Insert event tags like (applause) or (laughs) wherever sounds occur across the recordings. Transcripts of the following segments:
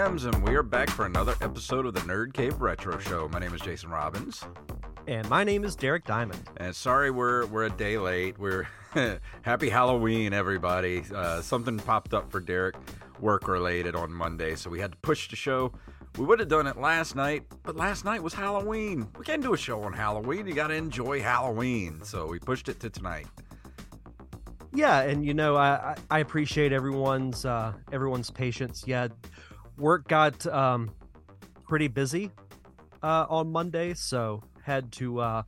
And we are back for another episode of the Nerd Cave Retro Show. My name is Jason Robbins, And my name is Derek Diamond. and sorry we're we're a day late. We're (laughs) happy Halloween, everybody. Uh, something popped up for Derek, work related, on Monday, so we had to push the show. We would have done it last night, but last night was Halloween. We can't do a show on Halloween. You got to enjoy Halloween, so we pushed it to tonight. Yeah, and you know, I I I appreciate everyone's uh everyone's patience. Yeah, work got um pretty busy uh on Monday, so had to uh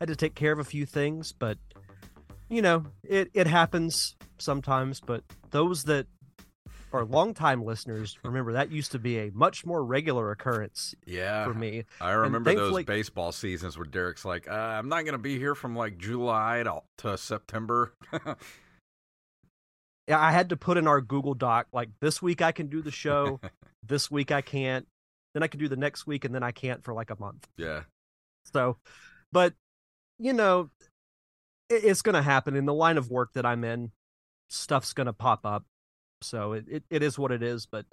had to take care of a few things, but you know, it it happens sometimes, but those that are longtime listeners (laughs) remember that used to be a much more regular occurrence Yeah, for me. I remember those baseball seasons where Derek's like, uh, "I'm not going to be here from like July to, to September." (laughs) Yeah, I had to put in our Google Doc like this week I can do the show, (laughs) this week I can't, then I can do the next week, and then I can't for like a month. yeah, So, but you know, it, it's going to happen in the line of work that I'm in. Stuff's going to pop up, so it, it it is what it is. But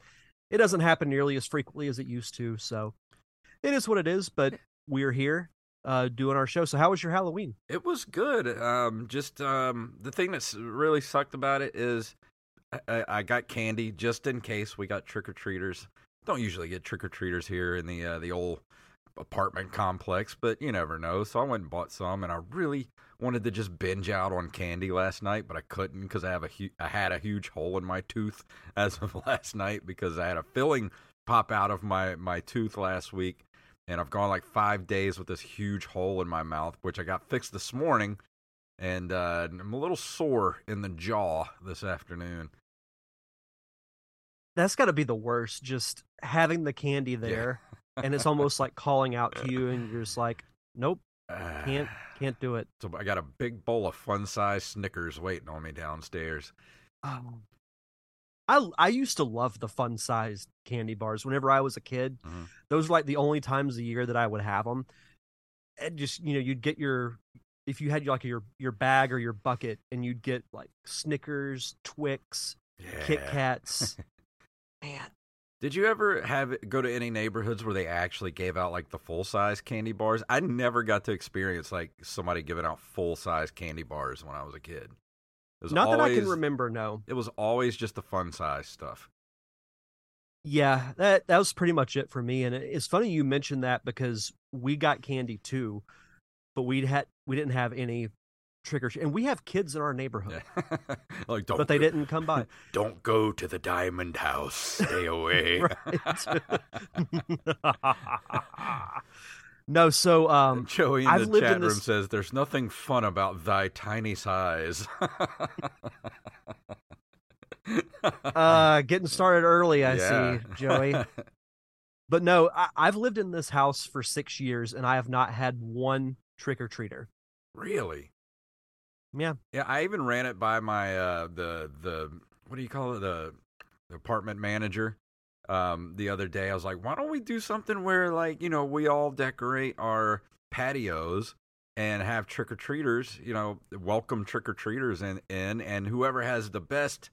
it doesn't happen nearly as frequently as it used to. So it is what it is. But we're here uh doing our show. So how was your Halloween? it was good. Um, just um, the thing that's really sucked about it is I, I- got candy just in case we got trick or treaters. Don't usually get trick or treaters here in the uh, the old apartment complex, but you never know. So I went and bought some, and I really wanted to just binge out on candy last night, but I couldn't because I have a hu- I had a huge hole in my tooth (laughs) as of last night because I had a filling pop out of my my tooth last week, and I've gone like five days with this huge hole in my mouth, which I got fixed this morning, and uh, I'm a little sore in the jaw this afternoon. That's got to be the worst. Just having the candy there, and it's (laughs) almost like calling out to you, and you're just like, nope, can't (sighs) can't do it. So I got a big bowl of fun size Snickers waiting on me downstairs. Um, I I used to love the fun sized candy bars. Whenever I was a kid, Mhm. those were like the only times a year that I would have them. And just you know, you'd get your if you had like your your bag or your bucket, and you'd get like Snickers, Twix, Kit Yeah. Kats. Man, Did you ever have go to any neighborhoods where they actually gave out like the full size candy bars? I never got to experience like somebody giving out full size candy bars when I was a kid. It was not that I can remember. No, It was always just the fun size stuff. Yeah, that that was pretty much it for me. And it's funny you mentioned that because we got candy too, but we had we didn't have any trick or treat, and we have kids in our neighborhood, (laughs) like don't but they go- didn't come by. (laughs) Don't go to the Diamond House. Stay away. (laughs) no, so um, Joey in I've the chat in room this- says there's nothing fun about thy tiny size. uh, getting started early, I Yeah. see, Joey. But no, I, I've lived in this house for six years, and I have not had one trick or treater. really? Yeah, Yeah, I even ran it by my uh the the what do you call it the, the apartment manager um the other day. I was like, "Why don't we do something where like, you know, we all decorate our patios and have trick-or-treaters, you know, welcome trick-or-treaters in in and whoever has the best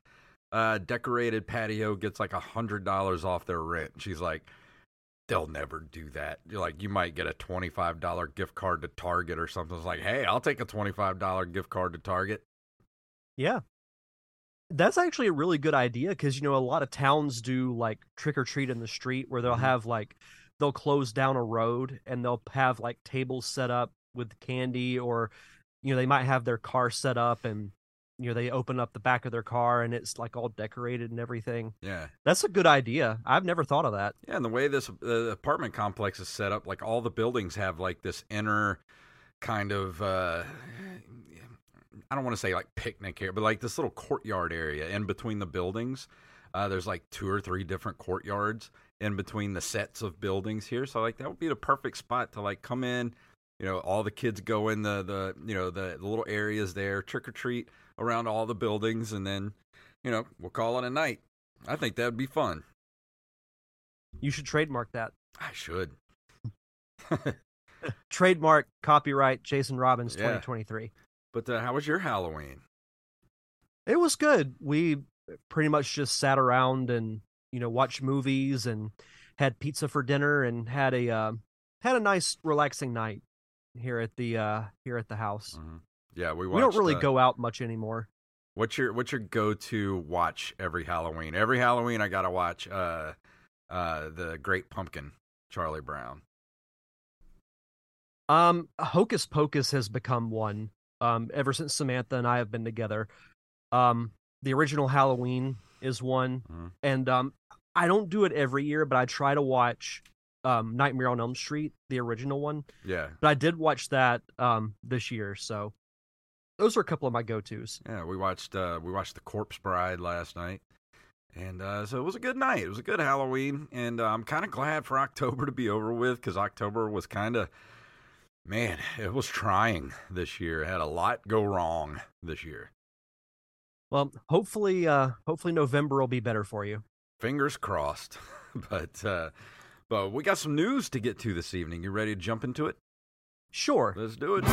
uh decorated patio gets like a $100 off their rent." She's like, they'll never do that. You're like, you might get a $25 gift card to Target or something. It's like, hey, I'll take a $25 gift card to Target. yeah. That's actually a really good idea because you know a lot of towns do like trick or treat in the street where they'll Mhm. have like they'll close down a road and they'll have like tables set up with candy or you know they might have their car set up and you know they open up the back of their car and it's like all decorated and everything. Yeah. That's a good idea. I've never thought of that. Yeah. And the way this apartment complex is set up, like all the buildings have like this inner kind of, uh, I don't want to say like picnic area, but like this little courtyard area in between the buildings. Uh, there's like two or three different courtyards in between the sets of buildings here. So like that would be the perfect spot to like come in. You know, all the kids go in the the you know the, the little areas there, trick or treat around all the buildings, and then you know we'll call it a night. I think that'd be fun. You should trademark that. I should. (laughs) Trademark, copyright, Jason Robbins, Yeah. 2023. But uh, how was your Halloween? It was good. We pretty much just sat around and you know watched movies and had pizza for dinner and had a uh, had a nice relaxing night here at the uh here at the house. Mhm. Yeah, we we don't really uh, go out much anymore. What's your What's your go to watch every Halloween? Every Halloween, I gotta watch uh, uh, the Great Pumpkin, Charlie Brown. Um, Hocus Pocus has become one. Um, ever since Samantha and I have been together. Um, the original Halloween is one, Mhm. and um, I don't do it every year, but I try to watch um Nightmare on Elm Street, the original one. Yeah, But I did watch that um this year, so those are a couple of my go tos. yeah. We watched uh, we watched the Corpse Bride last night, and uh, so it was a good night. It was a good Halloween, and uh, I'm kind of glad for (laughs) October to be over with because October was kind of man, it was trying this year. It had a lot go wrong this year. Well, hopefully, uh, hopefully November will be better for you. fingers crossed. (laughs) but uh, but we got some news to get to this evening. You ready to jump into it? Sure. Let's do it.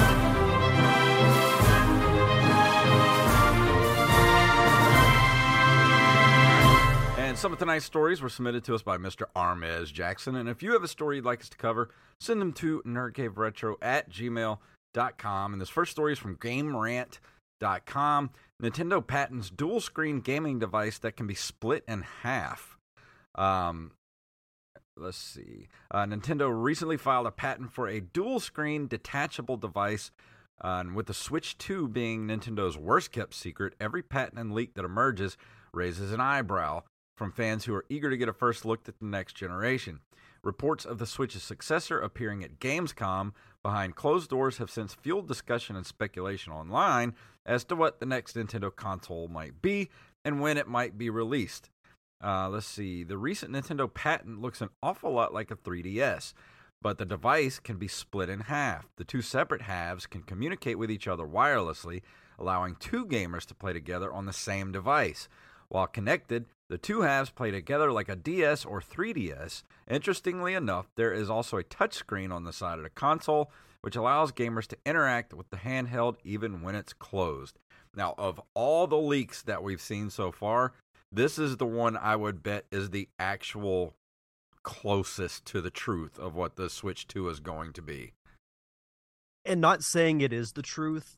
And some of tonight's stories were submitted to us by Mr. Armez Jackson. And if you have a story you'd like us to cover, send them to nerdcaveretro at gmail.com. And this first story is from GameRant.com. Nintendo patents dual screen gaming device that can be split in half. Um, let's see. Uh, Nintendo recently filed a patent for a dual screen detachable device. Uh, and with the Switch 2 being Nintendo's worst kept secret, every patent and leak that emerges raises an eyebrow from fans who are eager to get a first look at the next generation. Reports of the Switch's successor appearing at Gamescom behind closed doors have since fueled discussion and speculation online as to what the next Nintendo console might be and when it might be released. Uh, let's see. The recent Nintendo patent looks an awful lot like a 3DS, but the device can be split in half. The two separate halves can communicate with each other wirelessly, allowing two gamers to play together on the same device. While connected, the two halves play together like a DS or 3DS. Interestingly enough, there is also a touchscreen on the side of the console, which allows gamers to interact with the handheld even when it's closed. Now, of all the leaks that we've seen so far, this is the one I would bet is the actual closest to the truth of what the Switch 2 is going to be. And not saying it is the truth,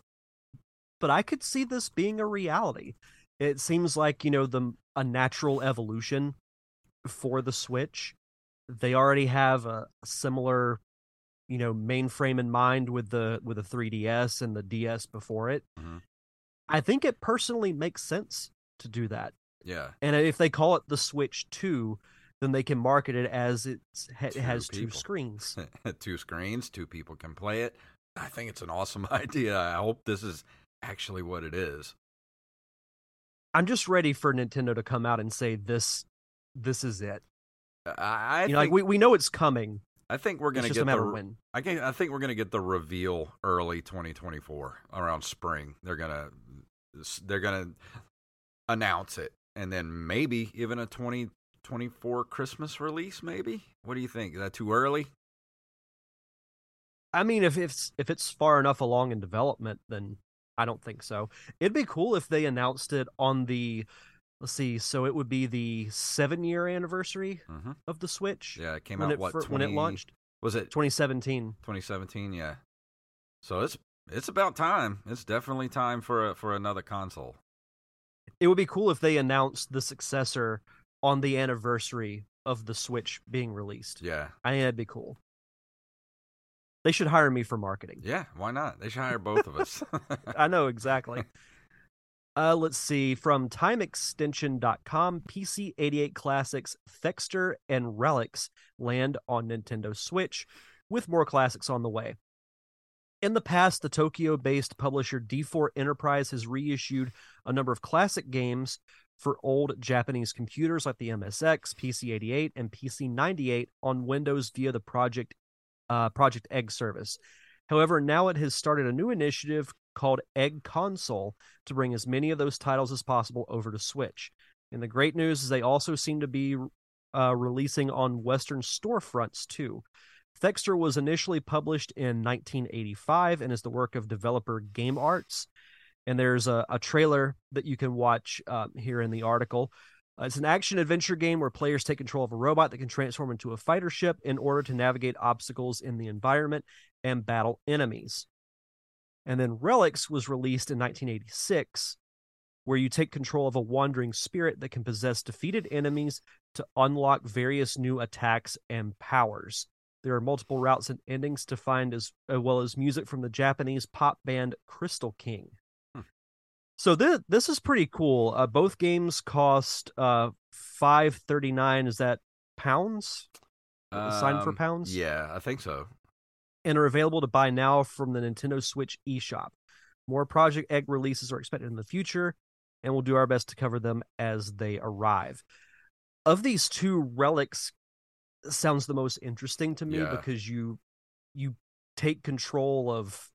but I could see this being a reality. It seems like, you know, the a natural evolution for the Switch. They already have a similar you know mainframe in mind with the with the 3ds and the ds before it Mhm. i think it personally makes sense to do that Yeah. and if they call it the switch 2 then they can market it as it's it has two people. screens (laughs) two screens, two people can play it. I think it's an awesome (laughs) idea. I hope this is actually what it is. i'm just ready for nintendo to come out and say this this is it I, I you know, like we, we know it's coming I think we're gonna just get the when I, can, I think we're gonna get the reveal early 2024 around spring. They're gonna they're gonna announce it, and then maybe even a 2024 Christmas release. Maybe. What do you think? Is that too early? I mean, if it's if it's far enough along in development, then I don't think so. It'd be cool if they announced it on the let's see, so it would be the seven year anniversary hmm of the Switch. Yeah, it came out it what fir- when it launched, Was it 2017. 2017? Yeah. So it's it's about time. It's definitely time for a, for another console. It would be cool if they announced the successor on the anniversary of the Switch being released. Yeah. I think that'd be cool. They should hire me for marketing. Yeah. Why not? They should hire both of us. (laughs) I know exactly. Uh, let's see. From timeextension.com, PC 88 Classics, Thexter, and Relics land on Nintendo Switch, with more classics on the way. In the past, the Tokyo based publisher D4 Enterprise has reissued a number of classic games for old Japanese computers like the MSX, PC 88, and PC 98 on Windows via the Project, uh, Project Egg service. However, now it has started a new initiative called Egg Console to bring as many of those titles as possible over to Switch. And the great news is they also seem to be uh, releasing on Western storefronts too. Thexter was initially published in 1985 and is the work of developer Game Arts. And there's a, a trailer that you can watch uh, here in the article. Uh, it's an action adventure game where players take control of a robot that can transform into a fighter ship in order to navigate obstacles in the environment and battle enemies. And then Relics was released in 1986, where you take control of a wandering spirit that can possess defeated enemies to unlock various new attacks and powers. There are multiple routes and endings to find, as, as well as music from the Japanese pop band Crystal King. So this this is pretty cool. Uh, both games cost uh five thirty nine. Is that pounds? Signed for Um, pounds? Yeah, I think so. and are available to buy now from the Nintendo Switch eShop. More Project Egg releases are expected in the future, and we'll do our best to cover them as they arrive. Of these two, Relics sounds the most interesting to me Yeah. because you you take control of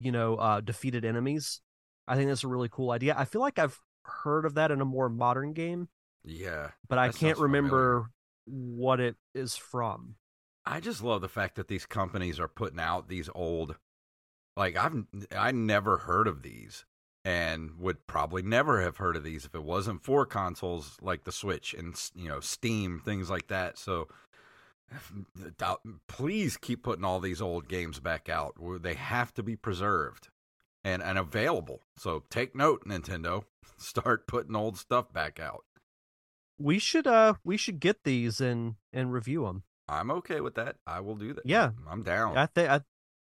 you know uh defeated enemies. I think that's a really cool idea. I feel like I've heard of that in a more modern game, Yeah. but I can't sounds familiar. remember what it is from. I just love the fact that these companies are putting out these old like I've I never heard of these and would probably never have heard of these if it wasn't for consoles like the Switch and you know Steam things like that. So please keep putting all these old games back out. They have to be preserved and and available. So take note Nintendo, (laughs) start putting old stuff back out. We should uh we should get these and and review them. I'm okay with that. I will do that. Yeah. I'm down. I think I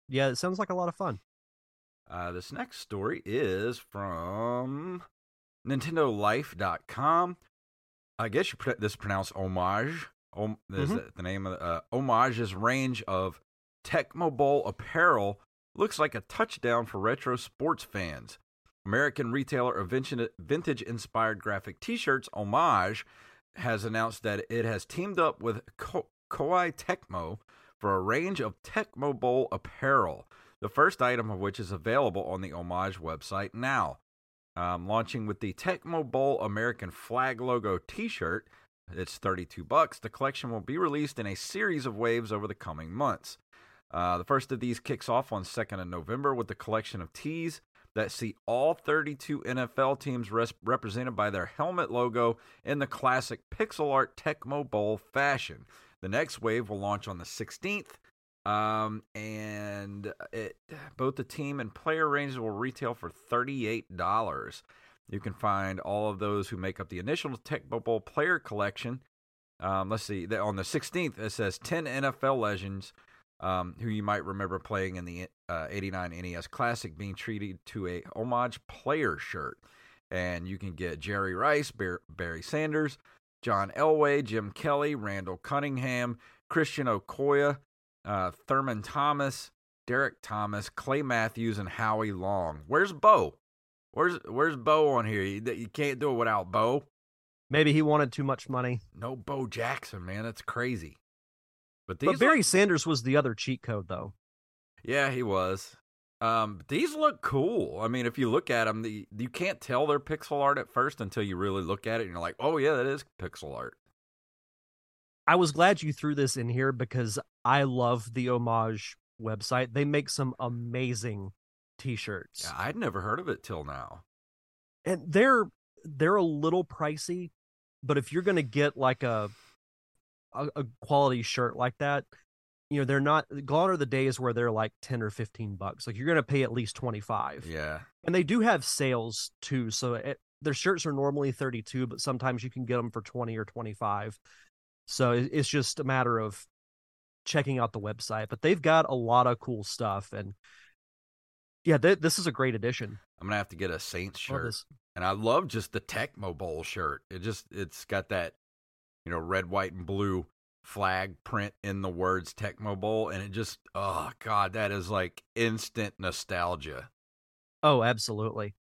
yeah, it sounds like a lot of fun. Uh, this next story is from NintendoLife.com. I guess you pr- this is pronounced homage. Om- is Mhm. that the name of the, uh, homage's range of Tecmo Bowl apparel looks like a touchdown for retro sports fans. American retailer of vintage inspired graphic T-shirts, Homage, has announced that it has teamed up with Ko- Koei Tecmo for a range of Tecmo Bowl apparel. The first item of which is available on the Homage website now. Um, launching with the Tecmo Bowl American flag logo T-shirt, it's 32 bucks. The collection will be released in a series of waves over the coming months. Uh, the first of these kicks off on 2nd of November with the collection of tees that see all 32 NFL teams res- represented by their helmet logo in the classic pixel art Tecmo Bowl fashion. The next wave will launch on the 16th, um, and it both the team and player ranges will retail for $38. You can find all of those who make up the initial Tecmo Bowl player collection. Um, let's see, on the 16th, it says 10 NFL legends um, who you might remember playing in the uh, 89 NES Classic, being treated to a homage player shirt. And you can get Jerry Rice, Bar- Barry Sanders, John Elway, Jim Kelly, Randall Cunningham, Christian Okoye, uh, Thurman Thomas, Derrick Thomas, Clay Matthews, and Howie Long. Where's Bo? Where's Where's Bo on here? You, you can't do it without Bo. Maybe he wanted too much money. No Bo Jackson, man. That's crazy. But these But Barry look- Sanders was the other cheat code, though. yeah, he was. Um, these look cool. I mean, if you look at them, the, you can't tell they're pixel art at first until you really look at it, and you're like, "Oh yeah, that is pixel art." I was glad you threw this in here because I love the homage website. They make some amazing t-shirts. Yeah, I'd never heard of it till now. and they're they're a little pricey, but if you're gonna get like a, a a quality shirt like that, you know they're not. Gone are the days where they're like ten or fifteen bucks. Like you're gonna pay at least twenty five. Yeah, And they do have sales too. So it, their shirts are normally thirty two, but sometimes you can get them for twenty or twenty five. So it, it's just a matter of checking out the website. But they've got a lot of cool stuff, and yeah, th- this is a great addition. I'm gonna have to get a Saints shirt. And I love just the Tecmo Bowl shirt. It just it's got that, you know, red, white, and blue flag print in the words Tecmo Bowl, and it just oh god, that is like instant nostalgia. Oh, absolutely.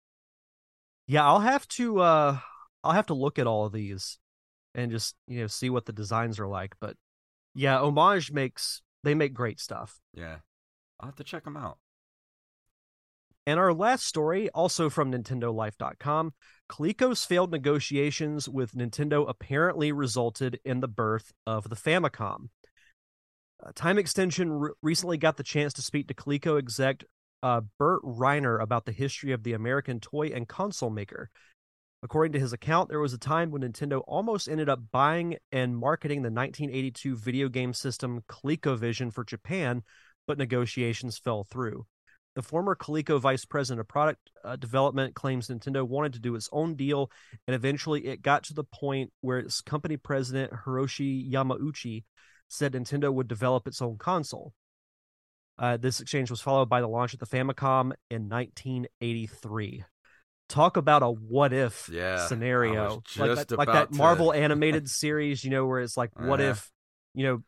Yeah, I'll have to uh I'll have to look at all of these and just, you know, see what the designs are like, but yeah, Homage makes they make great stuff. Yeah, I'll have to check them out. And our last story, also from NintendoLife.com, Coleco's failed negotiations with Nintendo apparently resulted in the birth of the Famicom. Uh, Time Extension re- recently got the chance to speak to Coleco exec uh, Burt Reiner about the history of the American toy and console maker. According to his account, there was a time when Nintendo almost ended up buying and marketing the 1982 video game system ColecoVision for Japan, but negotiations fell through. The former Coleco vice president of product uh, development claims Nintendo wanted to do its own deal, and eventually it got to the point where its company president Hiroshi Yamauchi said Nintendo would develop its own console. Uh, this exchange was followed by the launch of the Famicom in 1983. Talk about a what if Yeah, scenario, like that, like that to- Marvel (laughs) animated series, you know, where it's like, what Uh-huh. if, you know,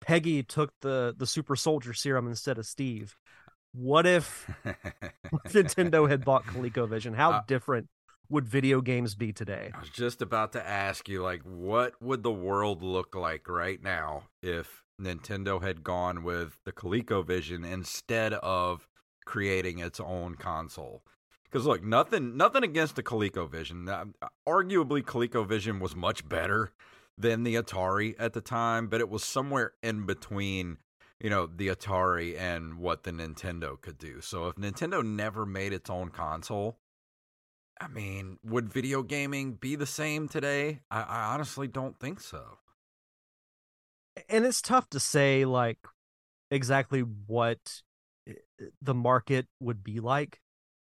Peggy took the the super soldier serum instead of Steve? What if (laughs) (laughs) Nintendo had bought ColecoVision? How Uh, different would video games be today? I was just about to ask you, like, what would the world look like right now if Nintendo had gone with the ColecoVision instead of creating its own console? Because look, nothing, nothing against the ColecoVision. Uh, Arguably, ColecoVision was much better than the Atari at the time, but it was somewhere in between, you know, the Atari and what the Nintendo could do. So if Nintendo never made its own console, I mean, would video gaming be the same today? I, I honestly don't think so. And it's tough to say like exactly what the market would be like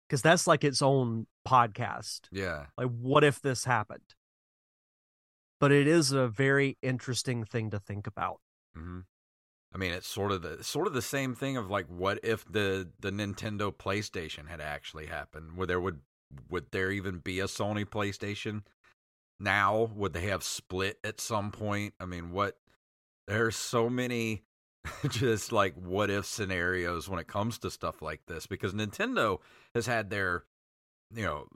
because that's like its own podcast. Yeah. Like, what if this happened? But it is a very interesting thing to think about. hmm I mean, it's sort of the sort of the same thing of like, what if the the Nintendo PlayStation had actually happened? Would there would would there even be a Sony PlayStation now? Would they have split at some point? I mean, what? There's so many (laughs) just like what if scenarios when it comes to stuff like this because Nintendo has had their you know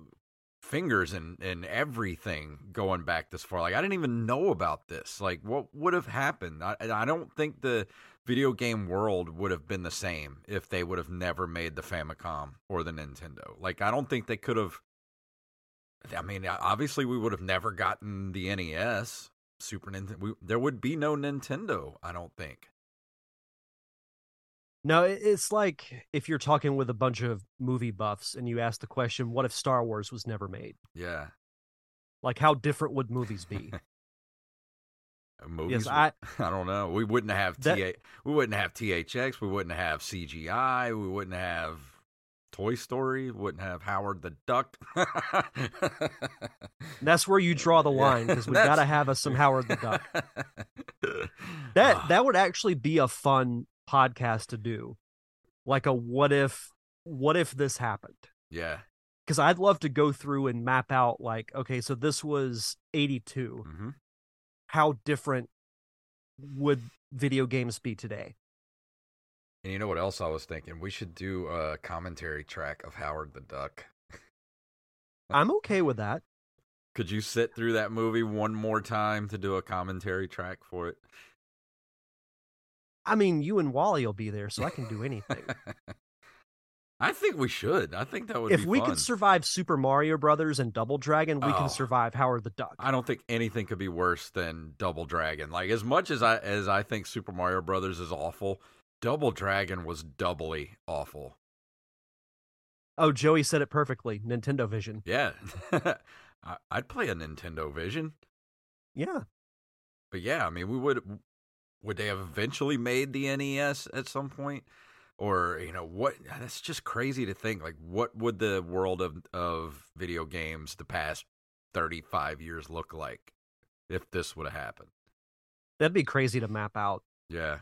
fingers and in everything going back this far. Like i didn't even know about this. Like what would have happened? I i don't think the video game world would have been the same if they would have never made the famicom or the nintendo. Like i don't think they could have i mean obviously we would have never gotten the nes super nintendo there would be no nintendo i don't think No, it's like if you're talking with a bunch of movie buffs and you ask the question, what if Star Wars was never made? yeah Like, how different would movies be? (laughs) Uh, movies yes, I- (laughs) I don't know. We wouldn't have That- TA, we wouldn't have THX, we wouldn't have CGI, we wouldn't have Toy Story, we wouldn't have Howard the Duck. That's where you (laughs) draw the line because we got to have us some Howard the Duck. That ah. that would actually be a fun podcast to do, like a what if what if this happened? Yeah. Because I'd love to go through and map out like, okay, so this was 82. hmm How different would video games be today? And you know what else I was thinking? We should do a commentary track of Howard the Duck. (laughs) I'm okay with that. Could you sit through that movie one more time to do a commentary track for it? I mean, you and Wally will be there, so I can do anything. (laughs) I think we should. I think that would be if we fun. could survive Super Mario Brothers and Double Dragon, we Oh. can survive Howard the Duck. I don't think anything could be worse than Double Dragon. Like as much as I as I think Super Mario Brothers is awful, Double Dragon was doubly awful. Oh, Joey said it perfectly. Nintendo Vision. Yeah. (laughs) I'd play a Nintendo Vision. Yeah. But yeah, I mean, we would would they have eventually made the NES at some point? Or, you know, what that's just crazy to think. Like what would the world of of video games the past 35 years look like if this would have happened? That'd be crazy to map out. Yeah.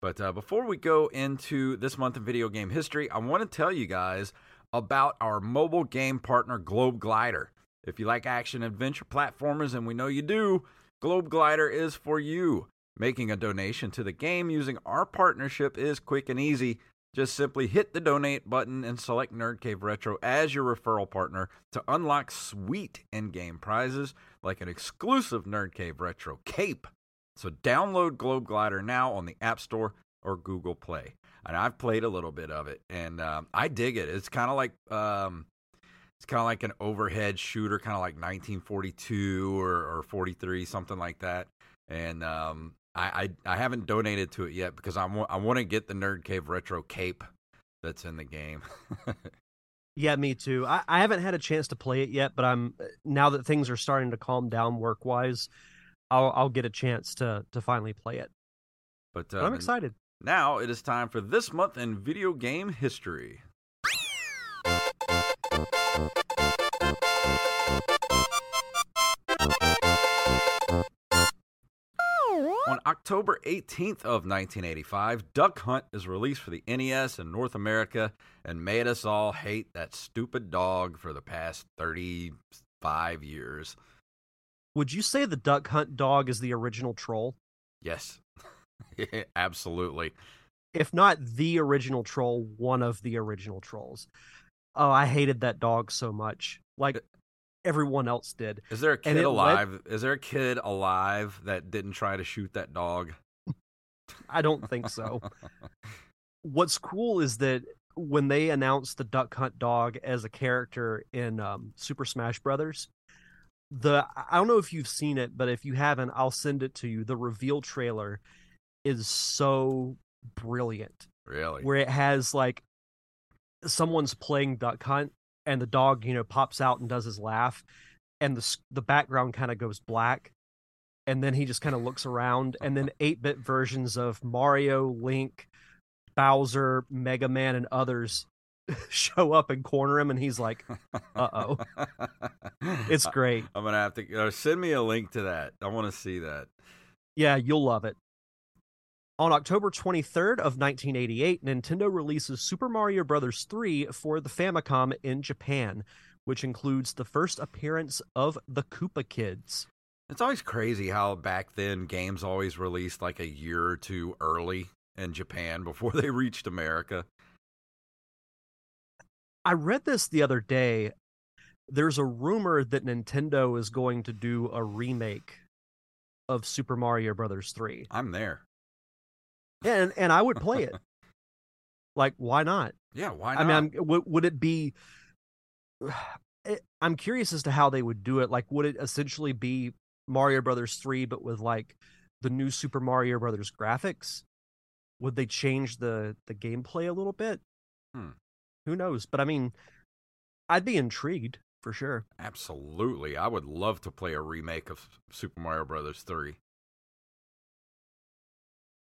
But uh, before we go into this month in video game history, I want to tell you guys about our mobile game partner, Globe Glider. If you like action adventure platformers, and we know you do, Globe Glider is for you. Making a donation to the game using our partnership is quick and easy. Just simply hit the donate button and select Nerd Cave Retro as your referral partner to unlock sweet in game prizes like an exclusive Nerd Cave Retro cape. So download Globe Glider now on the App Store or Google Play. And I've played a little bit of it, and um, I dig it. It's kind of like um, it's kind of like an overhead shooter, kind of like 1942 or, or 43, something like that. And um, I, I I haven't donated to it yet because I want I want to get the Nerd Cave Retro cape that's in the game. (laughs) Yeah, me too. I, I haven't had a chance to play it yet, but I'm now that things are starting to calm down work wise, I'll I'll get a chance to to finally play it. but But um, I'm excited. Now it is time for this month in video game history. On October 18th of 1985, Duck Hunt is released for the NES in North America and made us all hate that stupid dog for the past 35 years. Would you say the Duck Hunt dog is the original troll? Yes. (laughs) Absolutely. If not the original troll, one of the original trolls. Oh, I hated that dog so much. Like everyone else did. Is there a kid it led- alive? Is there a kid alive that didn't try to shoot that dog? I don't think so. (laughs) What's cool is that when they announced the Duck Hunt dog as a character in um, Super Smash Brothers, the I don't know if you've seen it, but if you haven't, I'll send it to you. The reveal trailer is so brilliant, really? where it has like someone's playing Duck Hunt and the dog, you know, pops out and does his laugh, and the the background kind of goes black, and then he just kind of looks around, and then eight bit versions of Mario, Link, Bowser, Mega Man, and others (laughs) show up and corner him, and he's like, "Uh oh." It's (laughs) great. I'm gonna have to uh, send me a link to that. I want to see that. Yeah, you'll love it. On October 23rd of 1988, Nintendo releases Super Mario Bros. 3 for the Famicom in Japan, which includes the first appearance of the Koopa Kids. It's always crazy how back then games always released like a year or two early in Japan before (laughs) they reached America. I read this the other day. There's a rumor that Nintendo is going to do a remake of Super Mario Bros. 3. I'm there. And and I would play it. like why not? Yeah, why not? I mean, I'm, would, would it be? I'm curious as to how they would do it. Like, would it essentially be Mario Brothers three, but with like the new Super Mario Brothers graphics? Would they change the the gameplay a little bit? Hmm. Who knows? But I mean, I'd be intrigued for sure. Absolutely. I would love to play a remake of Super Mario Brothers 3.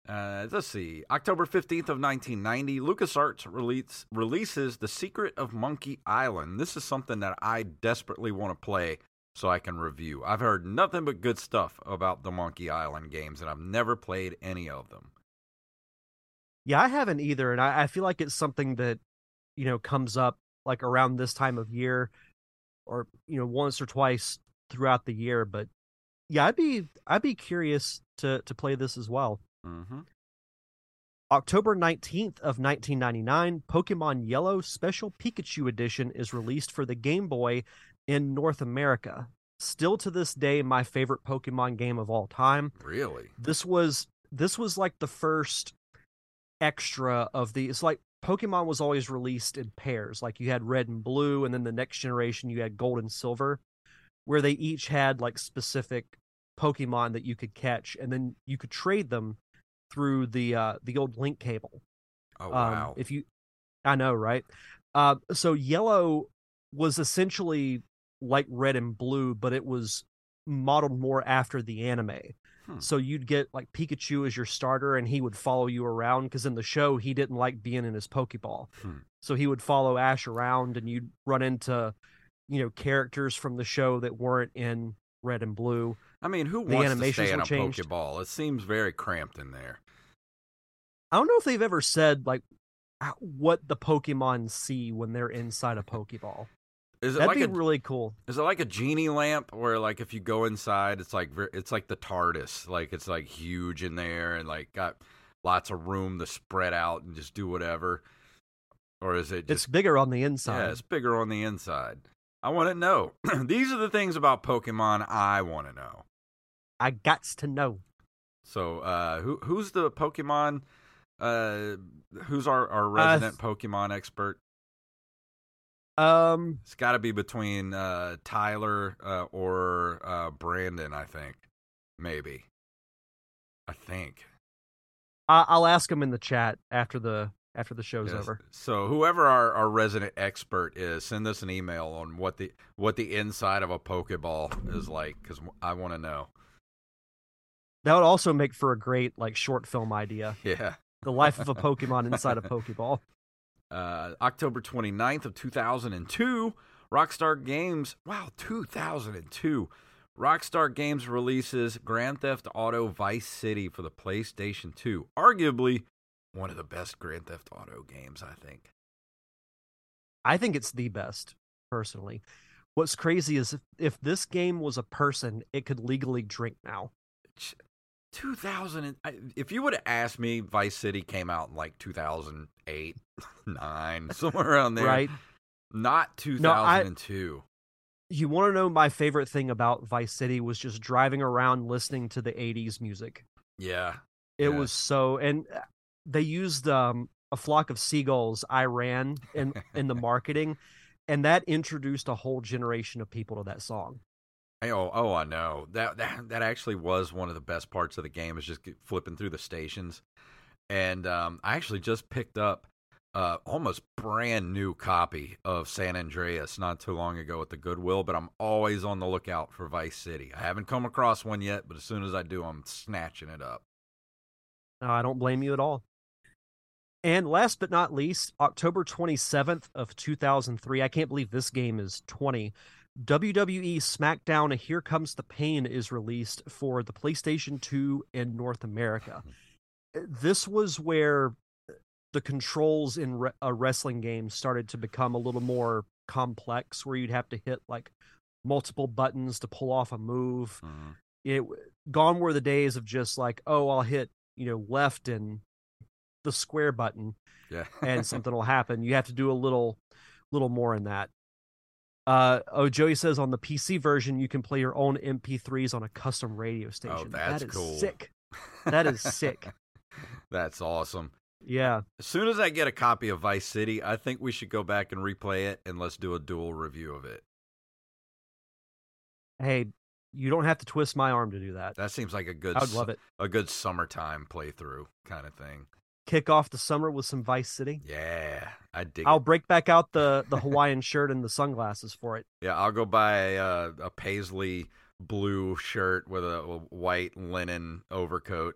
Uh, let's see. October 15th of 1990, LucasArts release, releases The Secret of Monkey Island. This is something that I desperately want to play so I can review. I've heard nothing but good stuff about the Monkey Island games, and I've never played any of them. Yeah, I haven't either, and I, I feel like it's something that you know comes up like around this time of year, or you know once or twice throughout the year. But yeah, I'd be I'd be curious to to play this as well. Mm-hmm. October 19th of 1999, Pokemon Yellow Special Pikachu Edition is released for the Game Boy in North America. Still to this day my favorite Pokemon game of all time. Really? This was this was like the first extra of the it's like Pokemon was always released in pairs. Like you had red and blue and then the next generation you had gold and silver where they each had like specific Pokemon that you could catch and then you could trade them through the uh the old link cable. Oh Um, wow. if you, I know, right? Uh, so yellow was essentially like red and blue, but it was modeled more after the anime. Hmm. So you'd get like Pikachu as your starter, and he would follow you around because in the show he didn't like being in his Pokeball. Hmm. So he would follow Ash around, and you'd run into, you know, characters from the show that weren't in red and blue. I mean, who wants to stay in a changed. Pokeball? It seems very cramped in there. I don't know if they've ever said like what the Pokemon see when they're inside a Pokeball. Is it That'd like be a really cool. is it like a genie lamp where like if you go inside, it's like it's like the TARDIS, like it's like huge in there and like got lots of room to spread out and just do whatever, or is it It's bigger on the inside. yeah, it's bigger on the inside? I want to know. (clears throat) These are the things about Pokemon I want to know. I gots to know. So, uh, who who's the Pokemon? Uh, who's our our resident Pokemon expert? Um, It's got to be between uh, Tyler uh, or uh, Brandon, I think. Maybe. I think. I'll ask him in the chat after the after the show's Yes. over. So whoever our, our resident expert is, send us an email on what the what the inside of a Pokeball is like, because I want to know. That would also make for a great like short film idea. (laughs) Yeah. The life of a Pokemon inside a Pokeball. (laughs) Uh, October 29th of 2002, Rockstar Games, wow, 2002. Rockstar Games releases Grand Theft Auto Vice City for the PlayStation 2. Arguably one of the best Grand Theft Auto games, I think. I think it's the best, personally. What's crazy is if, if this game was a person, it could legally drink now. 2000 if you would have asked me Vice City came out in like 2008, (laughs) 9, (laughs) somewhere around there. Right? Not No, I- 2002. You want to know my favorite thing about Vice City was just driving around listening to the 80s music. yeah. It Yeah. was so and uh, they used um a flock of seagulls I ran in in the (laughs) marketing and that introduced a whole generation of people to that song. Oh, oh, I know that that that actually was one of the best parts of the game is just flipping through the stations, and um, I actually just picked up uh, almost brand new copy of San Andreas not too long ago at the Goodwill, but I'm always on the lookout for Vice City. I haven't come across one yet, but as soon as I do, I'm snatching it up. No, I don't blame you at all. And last but not least, October 27th of 2003. I can't believe this game is 20. WWE SmackDown Here Comes the Pain is released for the PlayStation 2 in North America. (laughs) This was where the controls in re- a wrestling game started to become a little more complex where you'd have to hit like multiple buttons to pull off a move Mhm. it gone were the days of just like oh i'll hit you know left and the square button Yeah, and (laughs) something will happen you have to do a little little more in that uh oh joey says on the pc version you can play your own mp3s on a custom radio station Oh, that's that is cool. sick (laughs) That is sick. That's awesome. yeah As soon as I get a copy of Vice City, I think we should go back and replay it and let's do a dual review of it. hey you don't have to twist my arm to do that That seems like a good i would su- love it a good summertime playthrough kind of thing. Kick off the summer with some vice city Yeah, I dig i'll it. break back out the the (laughs) hawaiian shirt and the sunglasses for it Yeah, I'll go buy a, a paisley blue shirt with a, a white linen overcoat.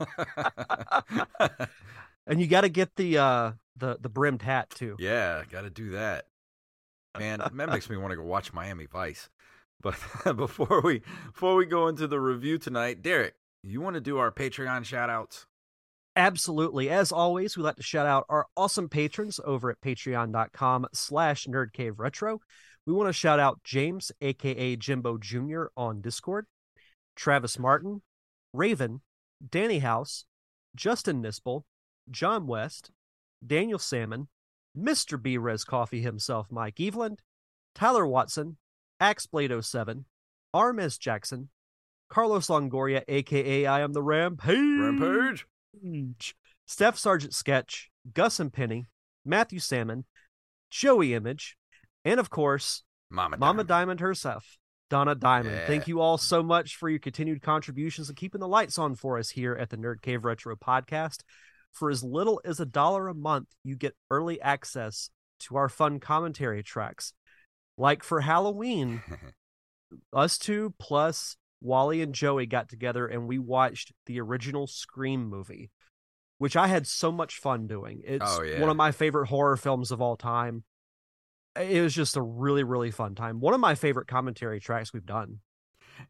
(laughs) and you got to get the uh the the brimmed hat too yeah, got to do that. Man, that makes me want to go watch Miami Vice. But (laughs) before we before we go into the review tonight, Derek, you want to do our Patreon shout outs? Absolutely. As always, we like to shout out our awesome patrons over at patreon.com slash nerdcaveretro. We want to shout out James, aka Jimbo Jr. on Discord, Travis Martin, Raven, Danny House, Justin Nispel, John West, Daniel Salmon, Mr. Brez Coffee himself, Mike Eveland, Tyler Watson, Axeblade 07, Armes Jackson, Carlos Longoria, aka I am the Rampage. Rampage. Steph Sargent Sketch, Gus and Penny, Matthew Salmon, Joey Image, and of course, Mama, Mama Diamond. Diamond herself, Donna Diamond. Yeah. Thank you all so much for your continued contributions and keeping the lights on for us here at the Nerd Cave Retro podcast. For as little as a dollar a month, you get early access to our fun commentary tracks. Like for Halloween, (laughs) us two plus Wally and Joey got together and we watched the original Scream movie, which I had so much fun doing. It's Oh, yeah. one of my favorite horror films of all time. It was just a really, really fun time. One of my favorite commentary tracks we've done.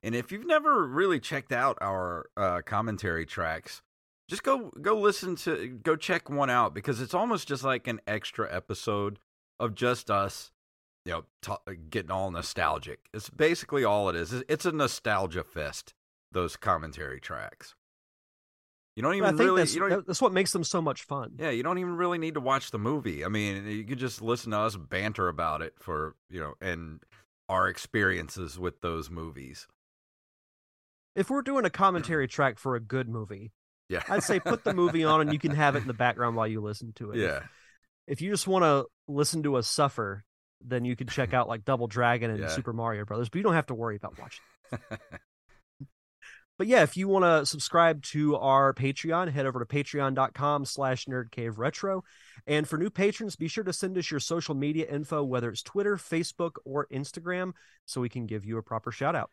And if you've never really checked out our uh, commentary tracks, just go go listen to go check one out because it's almost just like an extra episode of just us, you know, ta uh, getting all nostalgic. It's basically all it is. It's- a nostalgia fest. Those commentary tracks. You don't I even think really. that's, You don't, that's what makes them so much fun. yeah, you don't even really need to watch the movie. I mean, you could just listen to us banter about it for you know and our experiences with those movies. If we're doing a commentary (clears throat) track for a good movie, Yeah, I'd say put the movie on and you can have it in the background while you listen to it. Yeah. If you just want to listen to us suffer, then you can check out like Double Dragon and Yeah. Super Mario Brothers, but you don't have to worry about watching. (laughs) But yeah, if you want to subscribe to our Patreon, head over to patreon.com slash nerdcaveretro. And for new patrons, be sure to send us your social media info, whether it's Twitter, Facebook, or Instagram, so we can give you a proper shout out.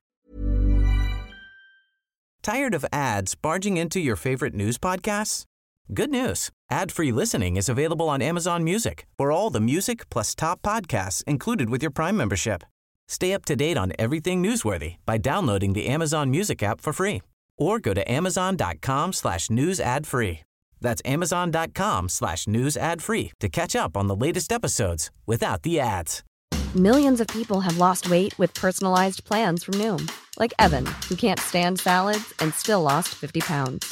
Tired of ads barging into your favorite news podcasts? Good news. Ad-free listening is available on Amazon Music for all the music plus top podcasts included with your Prime membership. Stay up to date on everything newsworthy by downloading the Amazon Music app for free or go to amazon.com slash news ad free. That's amazon.com slash news ad free to catch up on the latest episodes without the ads. Millions of people have lost weight with personalized plans from Noom, like Evan, who can't stand salads and still lost 50 pounds.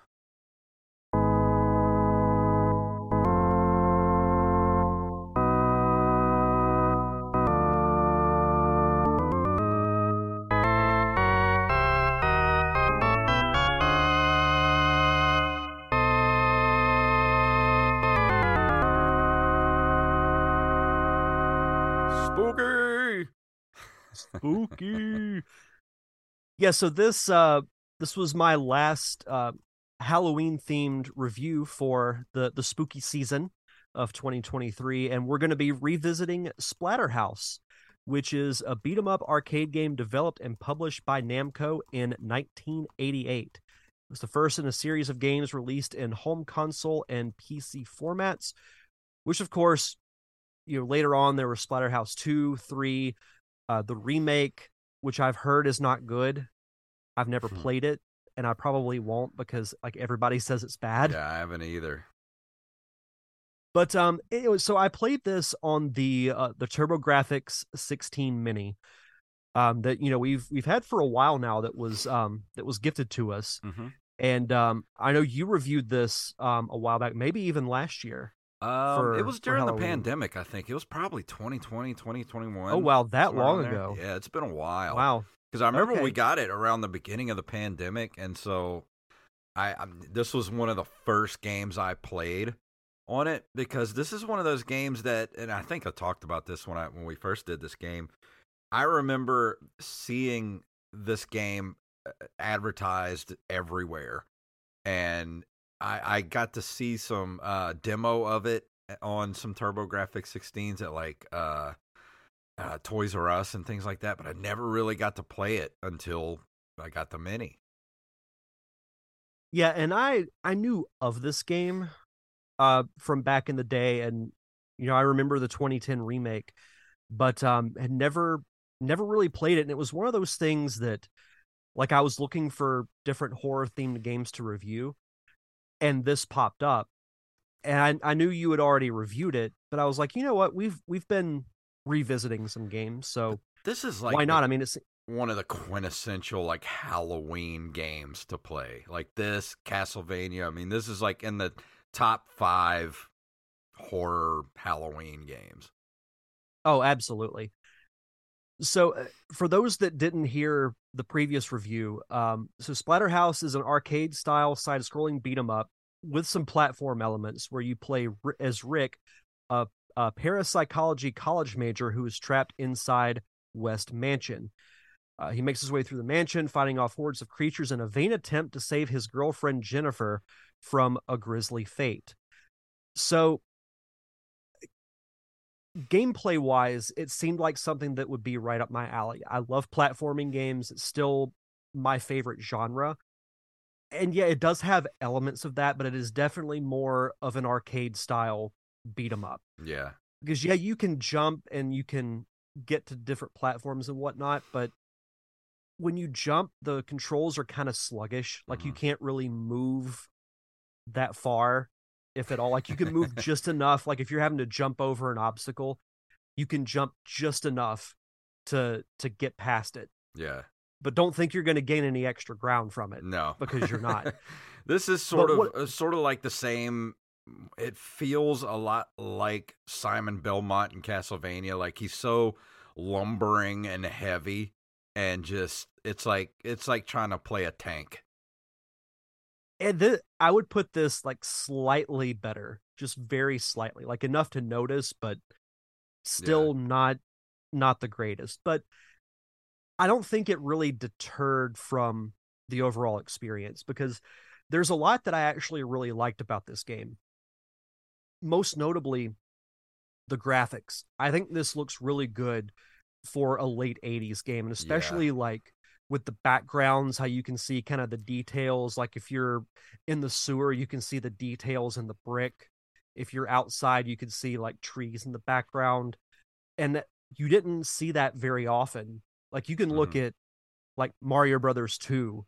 Spooky. yeah, so this uh this was my last uh Halloween themed review for the the spooky season of 2023 and we're going to be revisiting Splatterhouse, which is a beat 'em up arcade game developed and published by Namco in 1988. It was the first in a series of games released in home console and PC formats, which of course, you know, later on there were Splatterhouse 2, 3, uh, the remake, which I've heard is not good. I've never Hmm. played it, and I probably won't because like everybody says it's bad. Yeah, I haven't either. But um, it was so I played this on the uh, the TurboGrafx 16 Mini, um, that you know we've we've had for a while now. That was um that was gifted to us, hmm and um I know you reviewed this um a while back, maybe even last year. Um, For- it was during the pandemic, I think. It was probably 2020, 2021. Oh wow, that long ago. Yeah, it's been a while. Wow. Because I remember we got it around the beginning of the pandemic, and so I i this was one of the first games I played on it because this is one of those games that, and I think I talked about this when I when we first did this game. I remember seeing this game uh, advertised everywhere, and I, I got to see some uh, demo of it on some TurboGrafx 16s at like uh, uh, Toys R Us and things like that, but I never really got to play it until I got the mini. Yeah, and I I knew of this game uh from back in the day and you know, I remember the 2010 remake, but um had never never really played it and it was one of those things that like I was looking for different horror themed games to review and this popped up. And I, I knew you had already reviewed it, but I was like, you know what? We've we've been revisiting some games, so This is like why not? the- I mean, it's one of the quintessential like Halloween games to play. Like this, Castlevania. I mean, this is like in the top five horror Halloween games. Oh, absolutely. So, uh, for those that didn't hear the previous review, um, so Splatterhouse is an arcade-style side-scrolling beat 'em up with some platform elements where you play as Rick, a, a parapsychology college major who is trapped inside West Mansion. Uh, he makes his way through the mansion, fighting off hordes of creatures in a vain attempt to save his girlfriend Jennifer from a grisly fate. So, gameplay wise, it seemed like something that would be right up my alley. I love platforming games. It's still my favorite genre. And yeah, it does have elements of that, but it is definitely more of an arcade style beat 'em up. Yeah. Because yeah, you can jump and you can get to different platforms and whatnot, but when you jump, the controls are kind of sluggish. Like you Mhm. can't really move that far, if at all. Like you can move (laughs) just enough. Like if you're having to jump over an obstacle, you can jump just enough to to get past it. Yeah. But don't think you're going to gain any extra ground from it. No, because you're not. (laughs) this is sort But of what- uh, sort of like the same. It feels a lot like Simon Belmont in Castlevania. Like he's so lumbering and heavy, and just it's like it's like trying to play a tank. And th- I would put this like slightly better, just very slightly, like enough to notice, but still not not the greatest. But I don't think it really deterred from the overall experience because there's a lot that I actually really liked about this game. Most notably, the graphics. I think this looks really good for a late 80s game, and especially like with the backgrounds, how you can see kind of the details. Like if you're in the sewer, you can see the details in the brick. If you're outside, you can see like trees in the background. And you didn't see that very often. Like you can look mm-hmm. at like Mario Brothers 2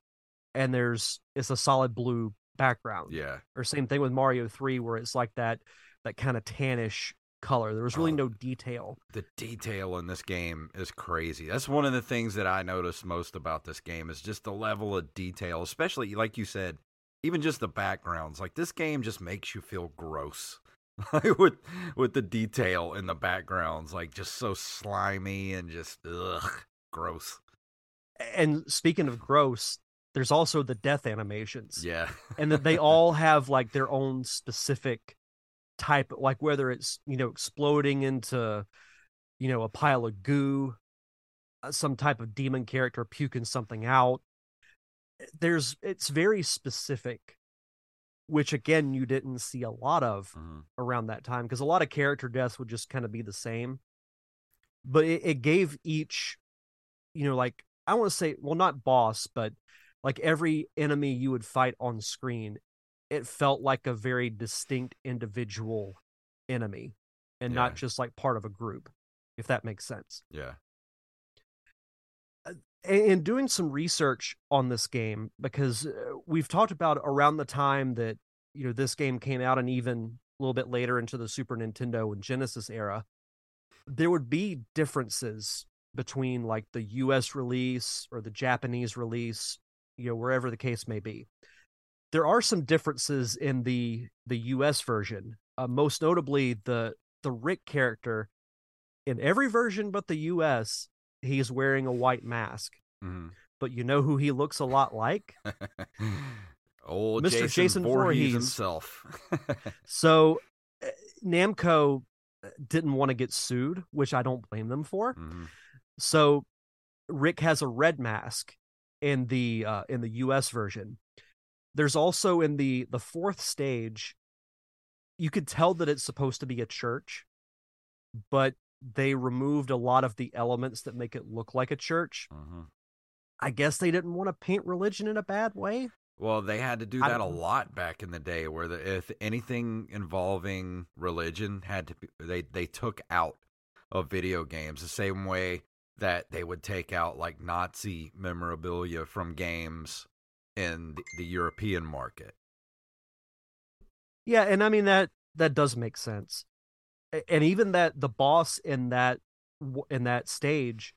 and there's it's a solid blue background. Yeah, Or same thing with Mario 3 where it's like that that kind of tannish color. There was really Oh. no detail. the detail in this game is crazy. That's one of the things that I noticed most about this game is just the level of detail, especially like you said, even just the backgrounds. Like this game just makes you feel gross. (laughs) with with the detail in the backgrounds, like just so slimy and just ugh, gross. And speaking of gross, there's also the death animations. Yeah, and that they all (laughs) have like their own specific type like whether it's you know exploding into you know a pile of goo uh, some type of demon character puking something out there's it's very specific which again you didn't see a lot of Mhm. around that time because a lot of character deaths would just kind of be the same but it, it gave each you know like i want to say well not boss but like every enemy you would fight on screen it felt like a very distinct individual enemy and not just like part of a group if that makes sense. Yeah, in in doing some research on this game because uh, we've talked about around the time that you know this game came out and even a little bit later into the Super Nintendo and Genesis era there would be differences between like the US release or the Japanese release you know wherever the case may be there are some differences in the the US version uh, most notably the the Rick character in every version but the US he's wearing a white mask hmm but you know who he looks a lot like (laughs) old Mr. Jason, Jason Voorhees, Voorhees. himself. (laughs) so uh, namco uh, didn't want to get sued which i don't blame them for Mhm. so rick has a red mask in the uh in the us version there's also in the the fourth stage you could tell that it's supposed to be a church but they removed a lot of the elements that make it look like a church. Mhm. i guess they didn't want to paint religion in a bad way. Well, they had to do that a lot back in the day, where the, if anything involving religion had to, be, they they took out of video games the same way that they would take out like Nazi memorabilia from games in the, European market. yeah and i mean that that does make sense and even that the boss in that in that stage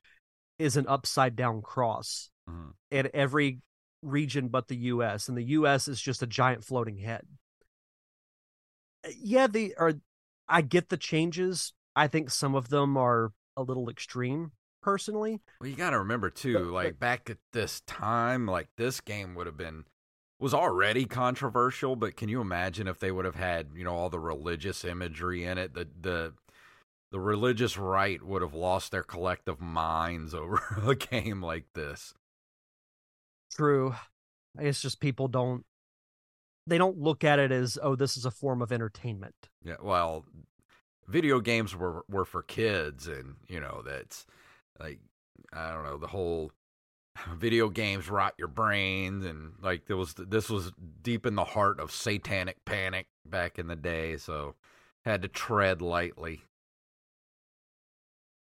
is an upside down cross Mhm. in every region but the US, and the US is just a giant floating head. Uh, Yeah, they are. I get the changes. I think some of them are a little extreme, personally. Well, you got to remember too, But- like back at this time, like this game would have been was already controversial, but can you imagine if they would have had, you know, all the religious imagery in it? The the the religious right would have lost their collective minds (laughs) over a game like this. True. It's just people don't. They don't look at it as, oh, this is a form of entertainment. Yeah, well, video games were were for kids, and you know that's like I don't know the whole (laughs) video games rot your brains, and like there was this was deep in the heart of satanic panic back in the day, so had to tread lightly.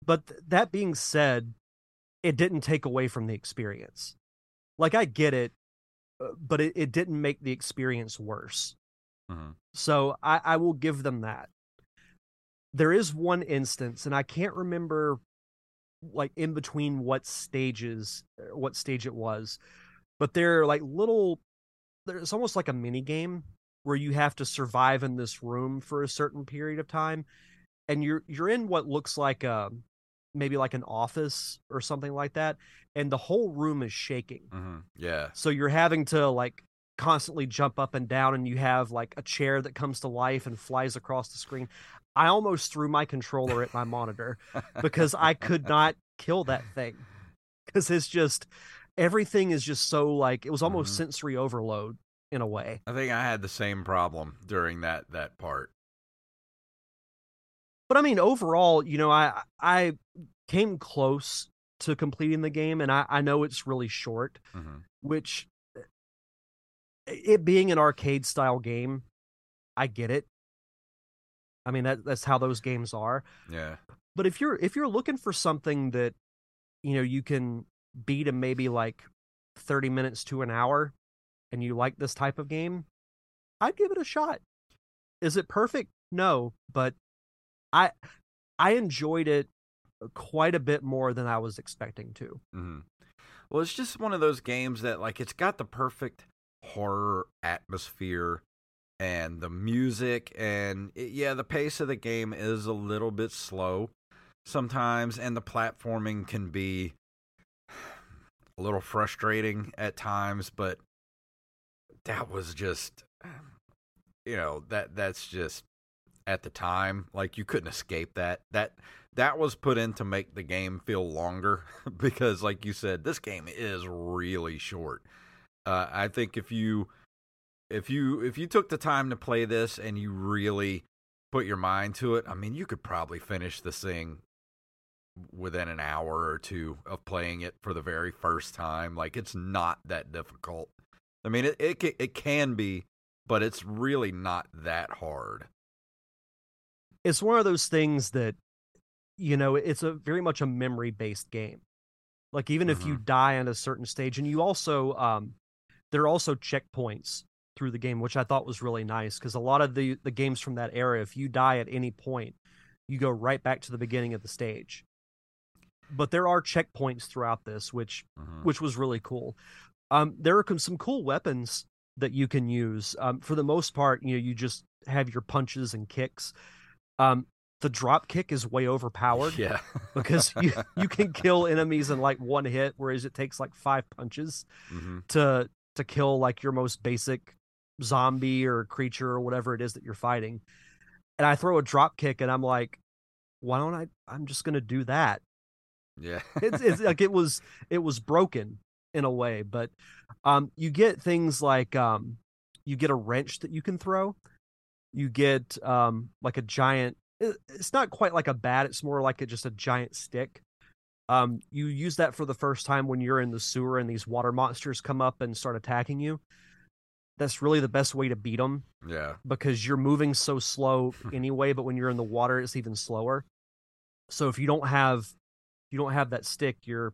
But th- that being said, it didn't take away from the experience. Like, I get it, uh, but it, it didn't make the experience worse. Mhm. So I, I will give them that. There is one instance, and I can't remember like in between what stages, uh, what stage it was, but they're like little. There's almost like a mini game where you have to survive in this room for a certain period of time, and you're you're in what looks like a maybe like an office or something like that, and the whole room is shaking. hmm Yeah, So you're having to like constantly jump up and down, and you have like a chair that comes to life and flies across the screen. I almost threw my controller at my monitor because I could not kill that thing because it's just everything is just so like it was almost Mhm. sensory overload in a way. I think I had the same problem during that that part. But I mean, overall, you know, I I came close to completing the game, and I I know it's really short, hmm which eh, it being an arcade style game, I get it. I mean that that's how those games are. Yeah, But if you're if you're looking for something that you know you can beat in maybe like 30 minutes to an hour and you like this type of game, I'd give it a shot. Is it perfect? No, but I I enjoyed it quite a bit more than I was expecting to. hmm Well, it's just one of those games that like it's got the perfect horror atmosphere and the music and it, yeah, the pace of the game is a little bit slow sometimes and the platforming can be (sighs) a little frustrating at times, but that was just you know, that that's just at the time like you couldn't escape that. That that was put in to make the game feel longer (laughs) because like you said this game is really short uh, i think if you if you if you took the time to play this and you really put your mind to it i mean you could probably finish this thing within an hour or two of playing it for the very first time. Like it's not that difficult. I mean it it, it can be but it's really not that hard. It's one of those things that you know, it's a very much a memory based game. Like even if you die on a certain stage and you also um there are also checkpoints through the game which I thought was really nice because a lot of the the games from that era if you die at any point you go right back to the beginning of the stage. But there are checkpoints throughout this which Mhm. which was really cool. Um there are some cool weapons that you can use. Um for the most part, you know, you just have your punches and kicks. Um the drop kick is way (laughs) overpowered yeah because (laughs) you, you can kill enemies in like one hit, whereas it takes like five punches hmm to to kill like your most basic zombie or creature or whatever it is that you're fighting. And I throw a drop kick and I'm like, why don't I I'm just gonna do that. yeah It's it's like it was it was broken. in a way, but um, you get things like um, you get a wrench that you can throw. You get um, like a giant. It's not quite like a bat. It's more like a, just a giant stick. Um, you use that for the first time when you're in the sewer and these water monsters come up and start attacking you. That's really the best way to beat them. Yeah. Because you're moving so slow (laughs) anyway, but when you're in the water, it's even slower. So if you don't have you don't have that stick, you're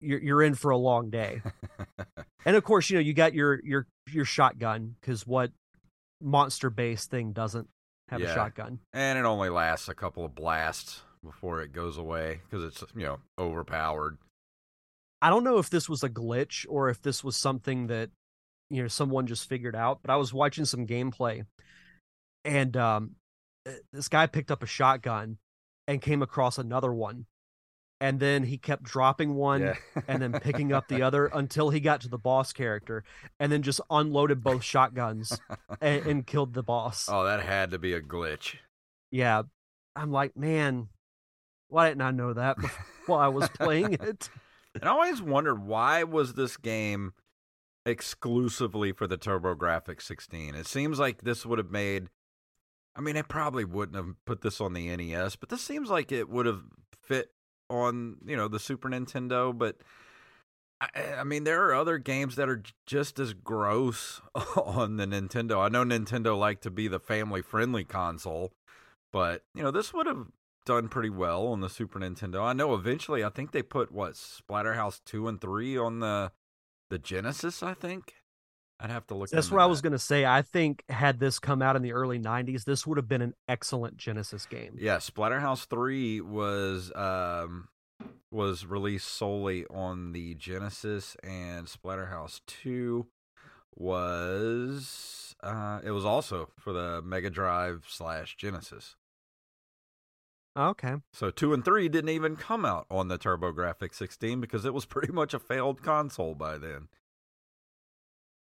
you're you're in for a long day. (laughs) and of course, you know, you got your your your shotgun because what monster based thing doesn't have Yeah. a shotgun? And it only lasts a couple of blasts before it goes away because it's you know overpowered. I don't know if this was a glitch or if this was something that you know someone just figured out, but I was watching some gameplay and um uh, this guy picked up a shotgun and came across another one. And then he kept dropping one Yeah. and then picking up the other (laughs) until he got to the boss character and then just unloaded both shotguns (laughs) and, and killed the boss. oh, that had to be a glitch. Yeah. I'm like, man, why didn't I know that before while I was playing (laughs) it? And I always wondered why was this game exclusively for the TurboGrafx 16. It seems like this would have made. I mean, it probably wouldn't have put this on the NES, but this seems like it would have fit on you know the Super Nintendo. But I, mean, there are other games that are just as gross (laughs) on the Nintendo. I know Nintendo like to be the family-friendly console, but you know this would have done pretty well on the Super Nintendo. I know eventually I think they put what Splatterhouse 2 and 3 on the the Genesis, I think. I'd have to look That's what I was going to say. I think had this come out in the early 90s, this would have been an excellent Genesis game. Yeah, Splatterhouse 3 was um was released solely on the Genesis and Splatterhouse 2 was uh it was also for the Mega Drive slash Genesis. Okay. So two and three didn't even come out on the TurboGrafx 16 because it was (laughs) pretty much a failed console by then.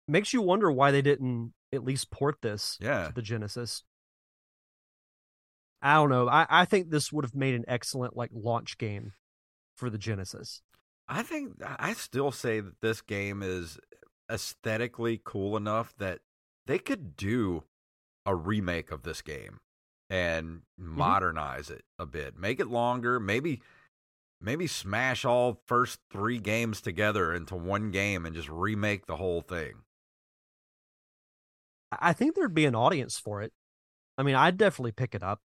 Makes you wonder why they didn't at least port this Yeah. to the Genesis. I don't know. I, I think this would have made an excellent like launch game for the Genesis. I think I still say that this game is aesthetically cool enough that they could do a remake of this game and mm-hmm. modernize it a bit. Make it longer, maybe maybe smash all first 3 games together into one game and just remake the whole thing. I I think there'd be an audience for it. I mean, I'd definitely pick it up.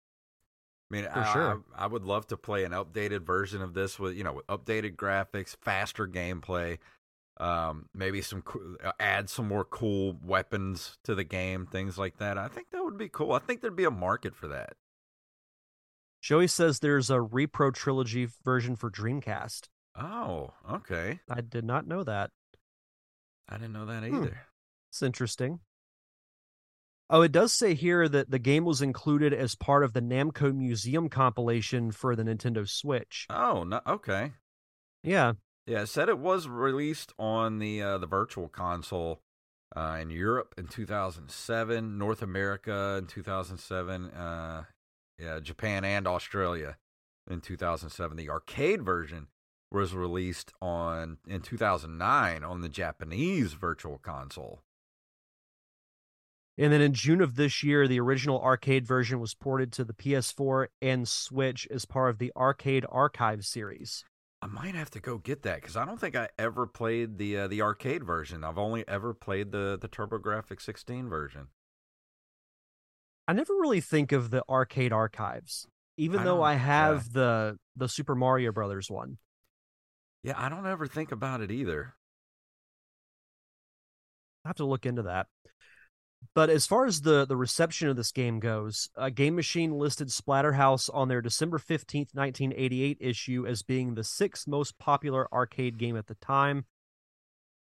I mean, For I, sure. I, I would love to play an updated version of this with you know with updated graphics, faster gameplay, um, maybe some uh, add some more cool weapons to the game, things like that. I think that would be cool. I think there'd be a market for that. Joey says there's a Repro trilogy version for Dreamcast. Oh, okay. I did not know that. I didn't know that Hmm. either. It's interesting. Oh, it does say here that the game was included as part of the Namco Museum compilation for the Nintendo Switch. Oh, no, okay. Yeah, Yeah, it said it was released on the uh, the Virtual Console uh, in Europe in 2007, North America in 2007, uh, yeah, Japan and Australia in 2007. The arcade version was released on in 2009 on the Japanese Virtual Console. And then in June of this year, the original arcade version was ported to the PS4 and Switch as part of the Arcade Archive series. I might have to go get that because I don't think I ever played the uh, the arcade version. I've only ever played the the TurboGrafx 16 version. I never really think of the Arcade Archives, even I though I yeah. have the the Super Mario Brothers one. Yeah, I don't ever think about it either. I have to look into that. But as far as the the reception of this game goes, uh, Game Machine listed Splatterhouse on their December 15th, 1988 issue as being the sixth most popular arcade game at the time.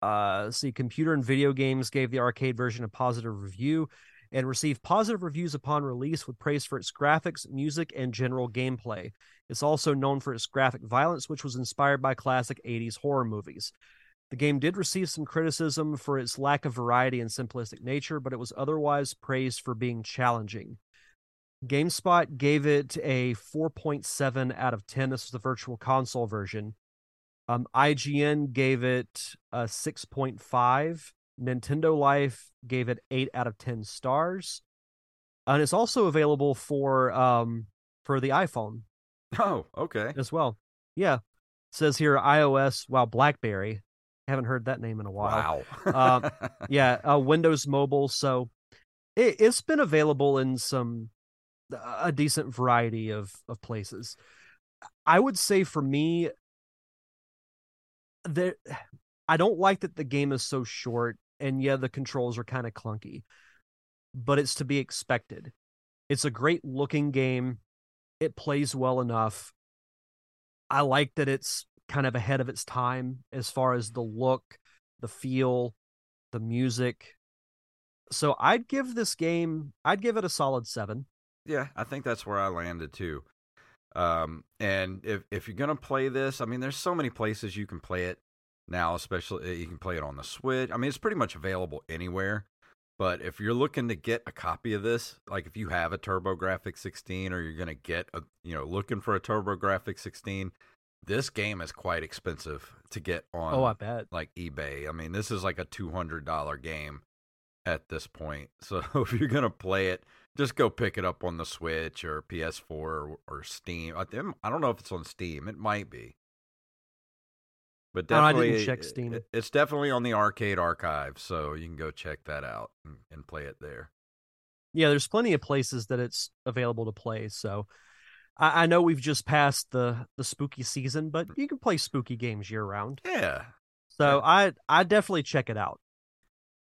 Uh, see, Computer and Video Games gave the arcade version a positive review and received positive reviews upon release with praise for its graphics, music, and general gameplay. It's also known for its graphic violence, which was inspired by classic 80s horror movies. The game did receive some criticism for its lack of variety and simplistic nature, but it was otherwise praised for being challenging. GameSpot gave it a 4.7 out of 10. This was the virtual console version. Um, IGN gave it a 6.5. Nintendo Life gave it 8 out of 10 stars. And it's also available for um for the iPhone Oh, okay. as well. Yeah. It says here iOS, wow, BlackBerry. Haven't heard that name in a while. Wow. Um, (laughs) Yeah, uh, Windows Mobile. So it, it's been available in some a decent variety of of places. I would say for me, there, I don't like that the game is so short, and yeah, the controls are kind of clunky, but it's to be expected. It's a great looking game. It plays well enough. I like that it's kind of ahead of its time as far as the look, the feel, the music. So I'd give this game, I'd give it a solid seven. Yeah, I think that's where I landed too. Um, and if if you're gonna play this, I mean, there's so many places you can play it now. Especially uh, you can play it on the Switch. I mean, it's pretty much available anywhere. But if you're looking to get a copy of this, like if you have a TurboGrafx 16 or you're gonna get a, you know, looking for a TurboGrafx 16, this game is quite expensive to get on. Oh, I bet. like eBay. I mean, this is like a two hundred dollar game at this point. (laughs) So if you're gonna play it, just go pick it up on the Switch or PS4 or, or Steam. I, I don't know if it's on Steam. It might be, but Oh, I didn't definitely check Steam. it- it's definitely on the arcade archive, so you can go check that out and, and play it there. Yeah, there's plenty of places that it's available to play. So I, I know we've just passed the the spooky season, but you can play spooky games year round. Yeah, So I I definitely check it out.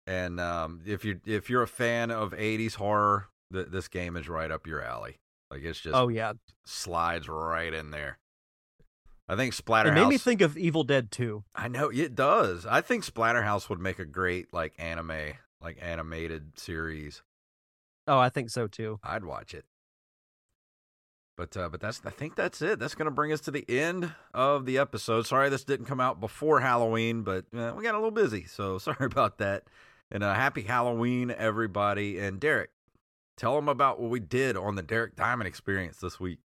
and um, if you if you're a fan of '80s horror, th- this game is right up your alley. Like it's just oh yeah, slides right in there. I think it Splatterhouse. made me think of Evil Dead 2. I know it does. I think Splatterhouse would make a great like anime, like animated series. Oh, I think so too. I'd watch it. But uh, but that's I think that's it. That's gonna bring us to the end of the episode. Sorry this didn't come out before Halloween, but uh, we got a little busy, so (laughs) sorry about that. And uh, happy Halloween, everybody. And Derek, tell them about what we did on the Derek Diamond Experience this week.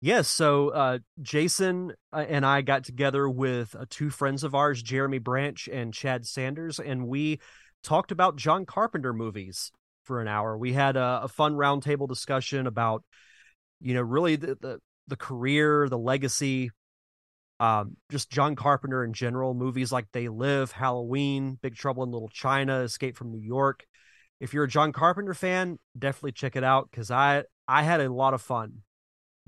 Yes, so uh, Jason uh, and I got together with uh, two friends of ours, Jeremy Branch and Chad Sanders, and we talked about John Carpenter movies for an hour. We had a, a fun roundtable discussion about, you know, really the the, the career, the legacy, um, just John Carpenter in general. Movies like They Live, Halloween, Big Trouble in Little China, Escape from New York. If you're a John Carpenter fan, definitely check it out because I I had a lot of fun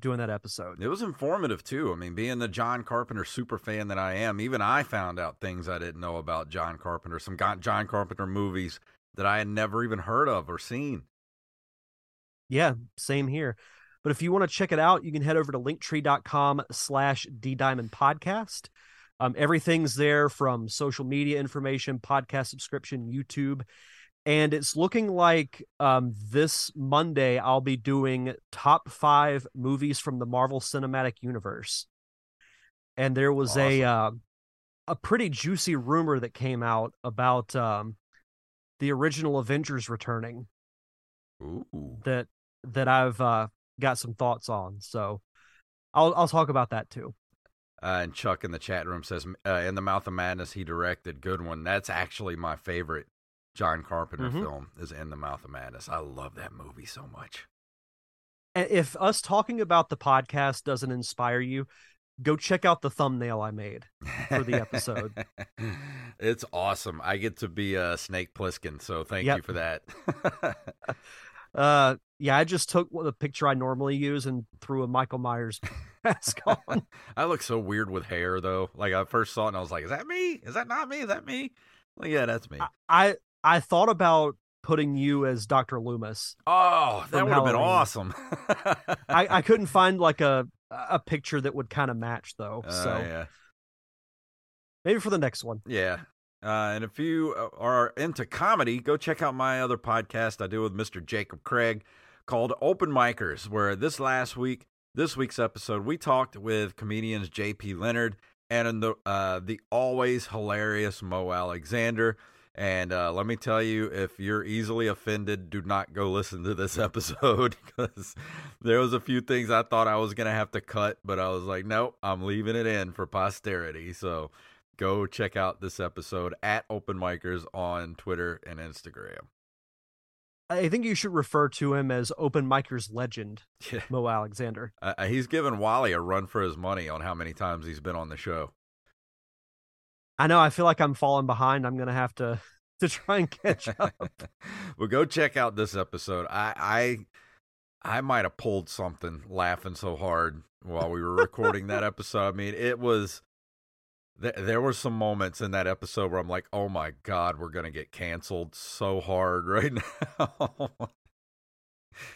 doing that episode. It was informative too. I mean, being the John Carpenter super fan that I am, even I found out things I didn't know about John Carpenter, some John Carpenter movies that I had never even heard of or seen. Yeah, same here. But if you want to check it out, you can head over to linktree.com slash D Diamond Podcast. Um, everything's there from social media information, podcast subscription, YouTube. And it's looking like um, this Monday I'll be doing top five movies from the Marvel Cinematic Universe. And there was a uh, a pretty juicy rumor that came out about um, the original Avengers returning Ooh. that that I've uh, got some thoughts on. So I'll I'll talk about that too. Uh, and Chuck in the chat room says, uh, "In the Mouth of Madness, he directed good one. That's actually my favorite John Carpenter Mhm. film. Is In the Mouth of Madness. I love that movie so much. If us talking about the podcast doesn't inspire you, go check out the thumbnail I made. For the episode. (laughs) it's awesome. I get to be a uh, Snake Plissken, so thank Yep. you for that. (laughs) Uh, yeah, I just took the picture I normally use and threw a Michael Myers (laughs) mask on. I look so weird with hair, though. Like I first saw it, and I was like, "Is that me? Is that not me? Is that me?" Like, yeah, that's me. I I thought about putting you as Dr. Loomis. oh, that would have been awesome. (laughs) I, I couldn't (laughs) find like a a picture that would kind of match though. Uh, so yeah. maybe for the next one. Yeah. Uh, and if you uh, are into comedy, go check out my other podcast I do with Mr. Jacob Craig called Open Micers, where this last week, this week's episode, we talked with comedians J.P. Leonard and the, uh, the always hilarious Mo Alexander. And uh, let me tell you, if you're easily offended, do not go listen to this (laughs) episode because there was a few things I thought I was gonna have to cut, but I was like, nope, I'm leaving it in for posterity. So go check out this episode at Open Micers on Twitter and Instagram. I think you should refer to him as Open Micers legend, Yeah. Mo Alexander. Uh, he's given Wally a run for his money on how many times he's been on the show. I know. I feel like I'm falling behind. I'm gonna have to (laughs) to try and catch up. (laughs) well, go check out this episode. I I I might have pulled something laughing so hard while we were recording that (laughs) episode. I mean, it was th- there were some moments in that episode where I'm like, "Oh my god, we're going to get canceled so hard (laughs) right now."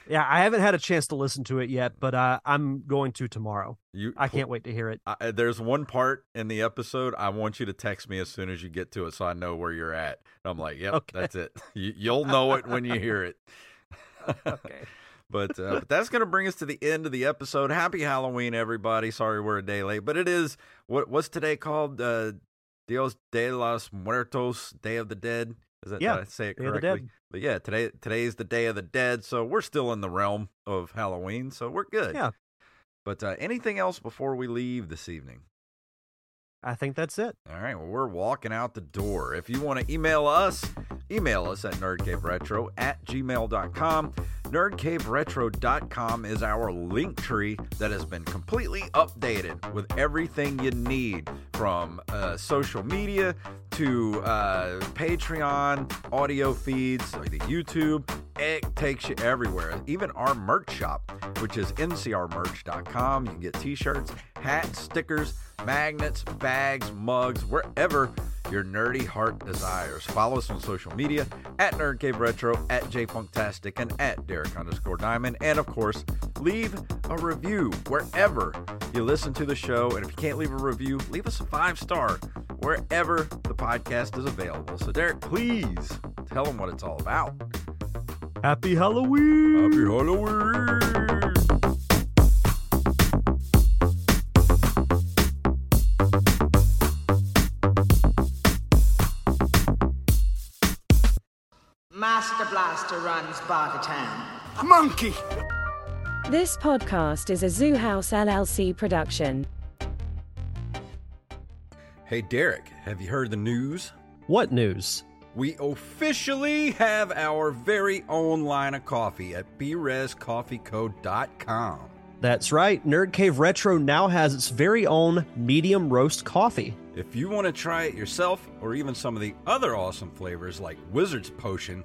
yeah, I haven't had a chance to listen to it yet, but uh, I'm going to tomorrow. you I can't wait to hear it. I, there's one part in the episode I want you to text me as soon as you get to it so I know where you're at. And I'm like, "Yep, Okay. that's it. (laughs) You, you'll know it when you hear it." (laughs) Okay. But uh, (laughs) but that's going to bring us to the end of the episode. Happy Halloween, everybody! Sorry we're a day late, but it is what what's today called? Uh, Dios de los Muertos, Day of the Dead. Is that Yeah, did I say it Day of the correctly? But yeah, today today is the Day of the Dead, so we're still in the realm of Halloween, so we're good. Yeah. But uh, anything else before we leave this evening? I think that's it. All right, well, we're walking out the door. If you want to email us, email us at nerdcaveretro at gmail.com. Nerdcaveretro.com is our link tree that has been completely updated with everything you need from uh, social media to uh, Patreon, audio feeds, like the YouTube. It takes you everywhere. Even our merch shop, which is ncrmerch.com. You can get t shirts, hats, stickers, magnets, bags, mugs, wherever your nerdy heart desires. Follow us on social media at Nerd Cave Retro, at JayFunktastic, and at Derek underscore Diamond. And of course, leave a review wherever you listen to the show. And if you can't leave a review, leave us a five star wherever the podcast is available. So, Derek, please tell them what it's all about. Happy Halloween! Happy Halloween! Master Blaster runs Bartertown. Monkey! This podcast is a Zoo House LLC production. Hey, Derek, have you heard the news? What news? We officially have our very own line of coffee at brezcoffeeco.com. That's right. Nerd Cave Retro now has its very own medium roast coffee. If you want to try it yourself, or even some of the other awesome flavors like Wizard's Potion,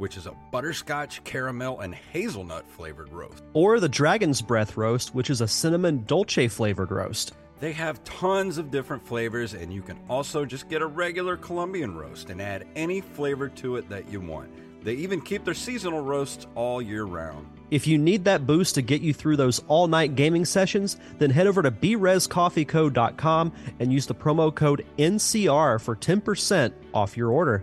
which is a butterscotch, caramel, and hazelnut flavored roast, Or the Dragon's Breath roast, which is a cinnamon dolce flavored roast. they have tons of different flavors, and you can also just get a regular Colombian roast and add any flavor to it that you want. They even keep their seasonal roasts all year round. If you need that boost to get you through those all night gaming sessions, then head over to brezcoffeeco.com and use the promo code NCR for 10% off your order.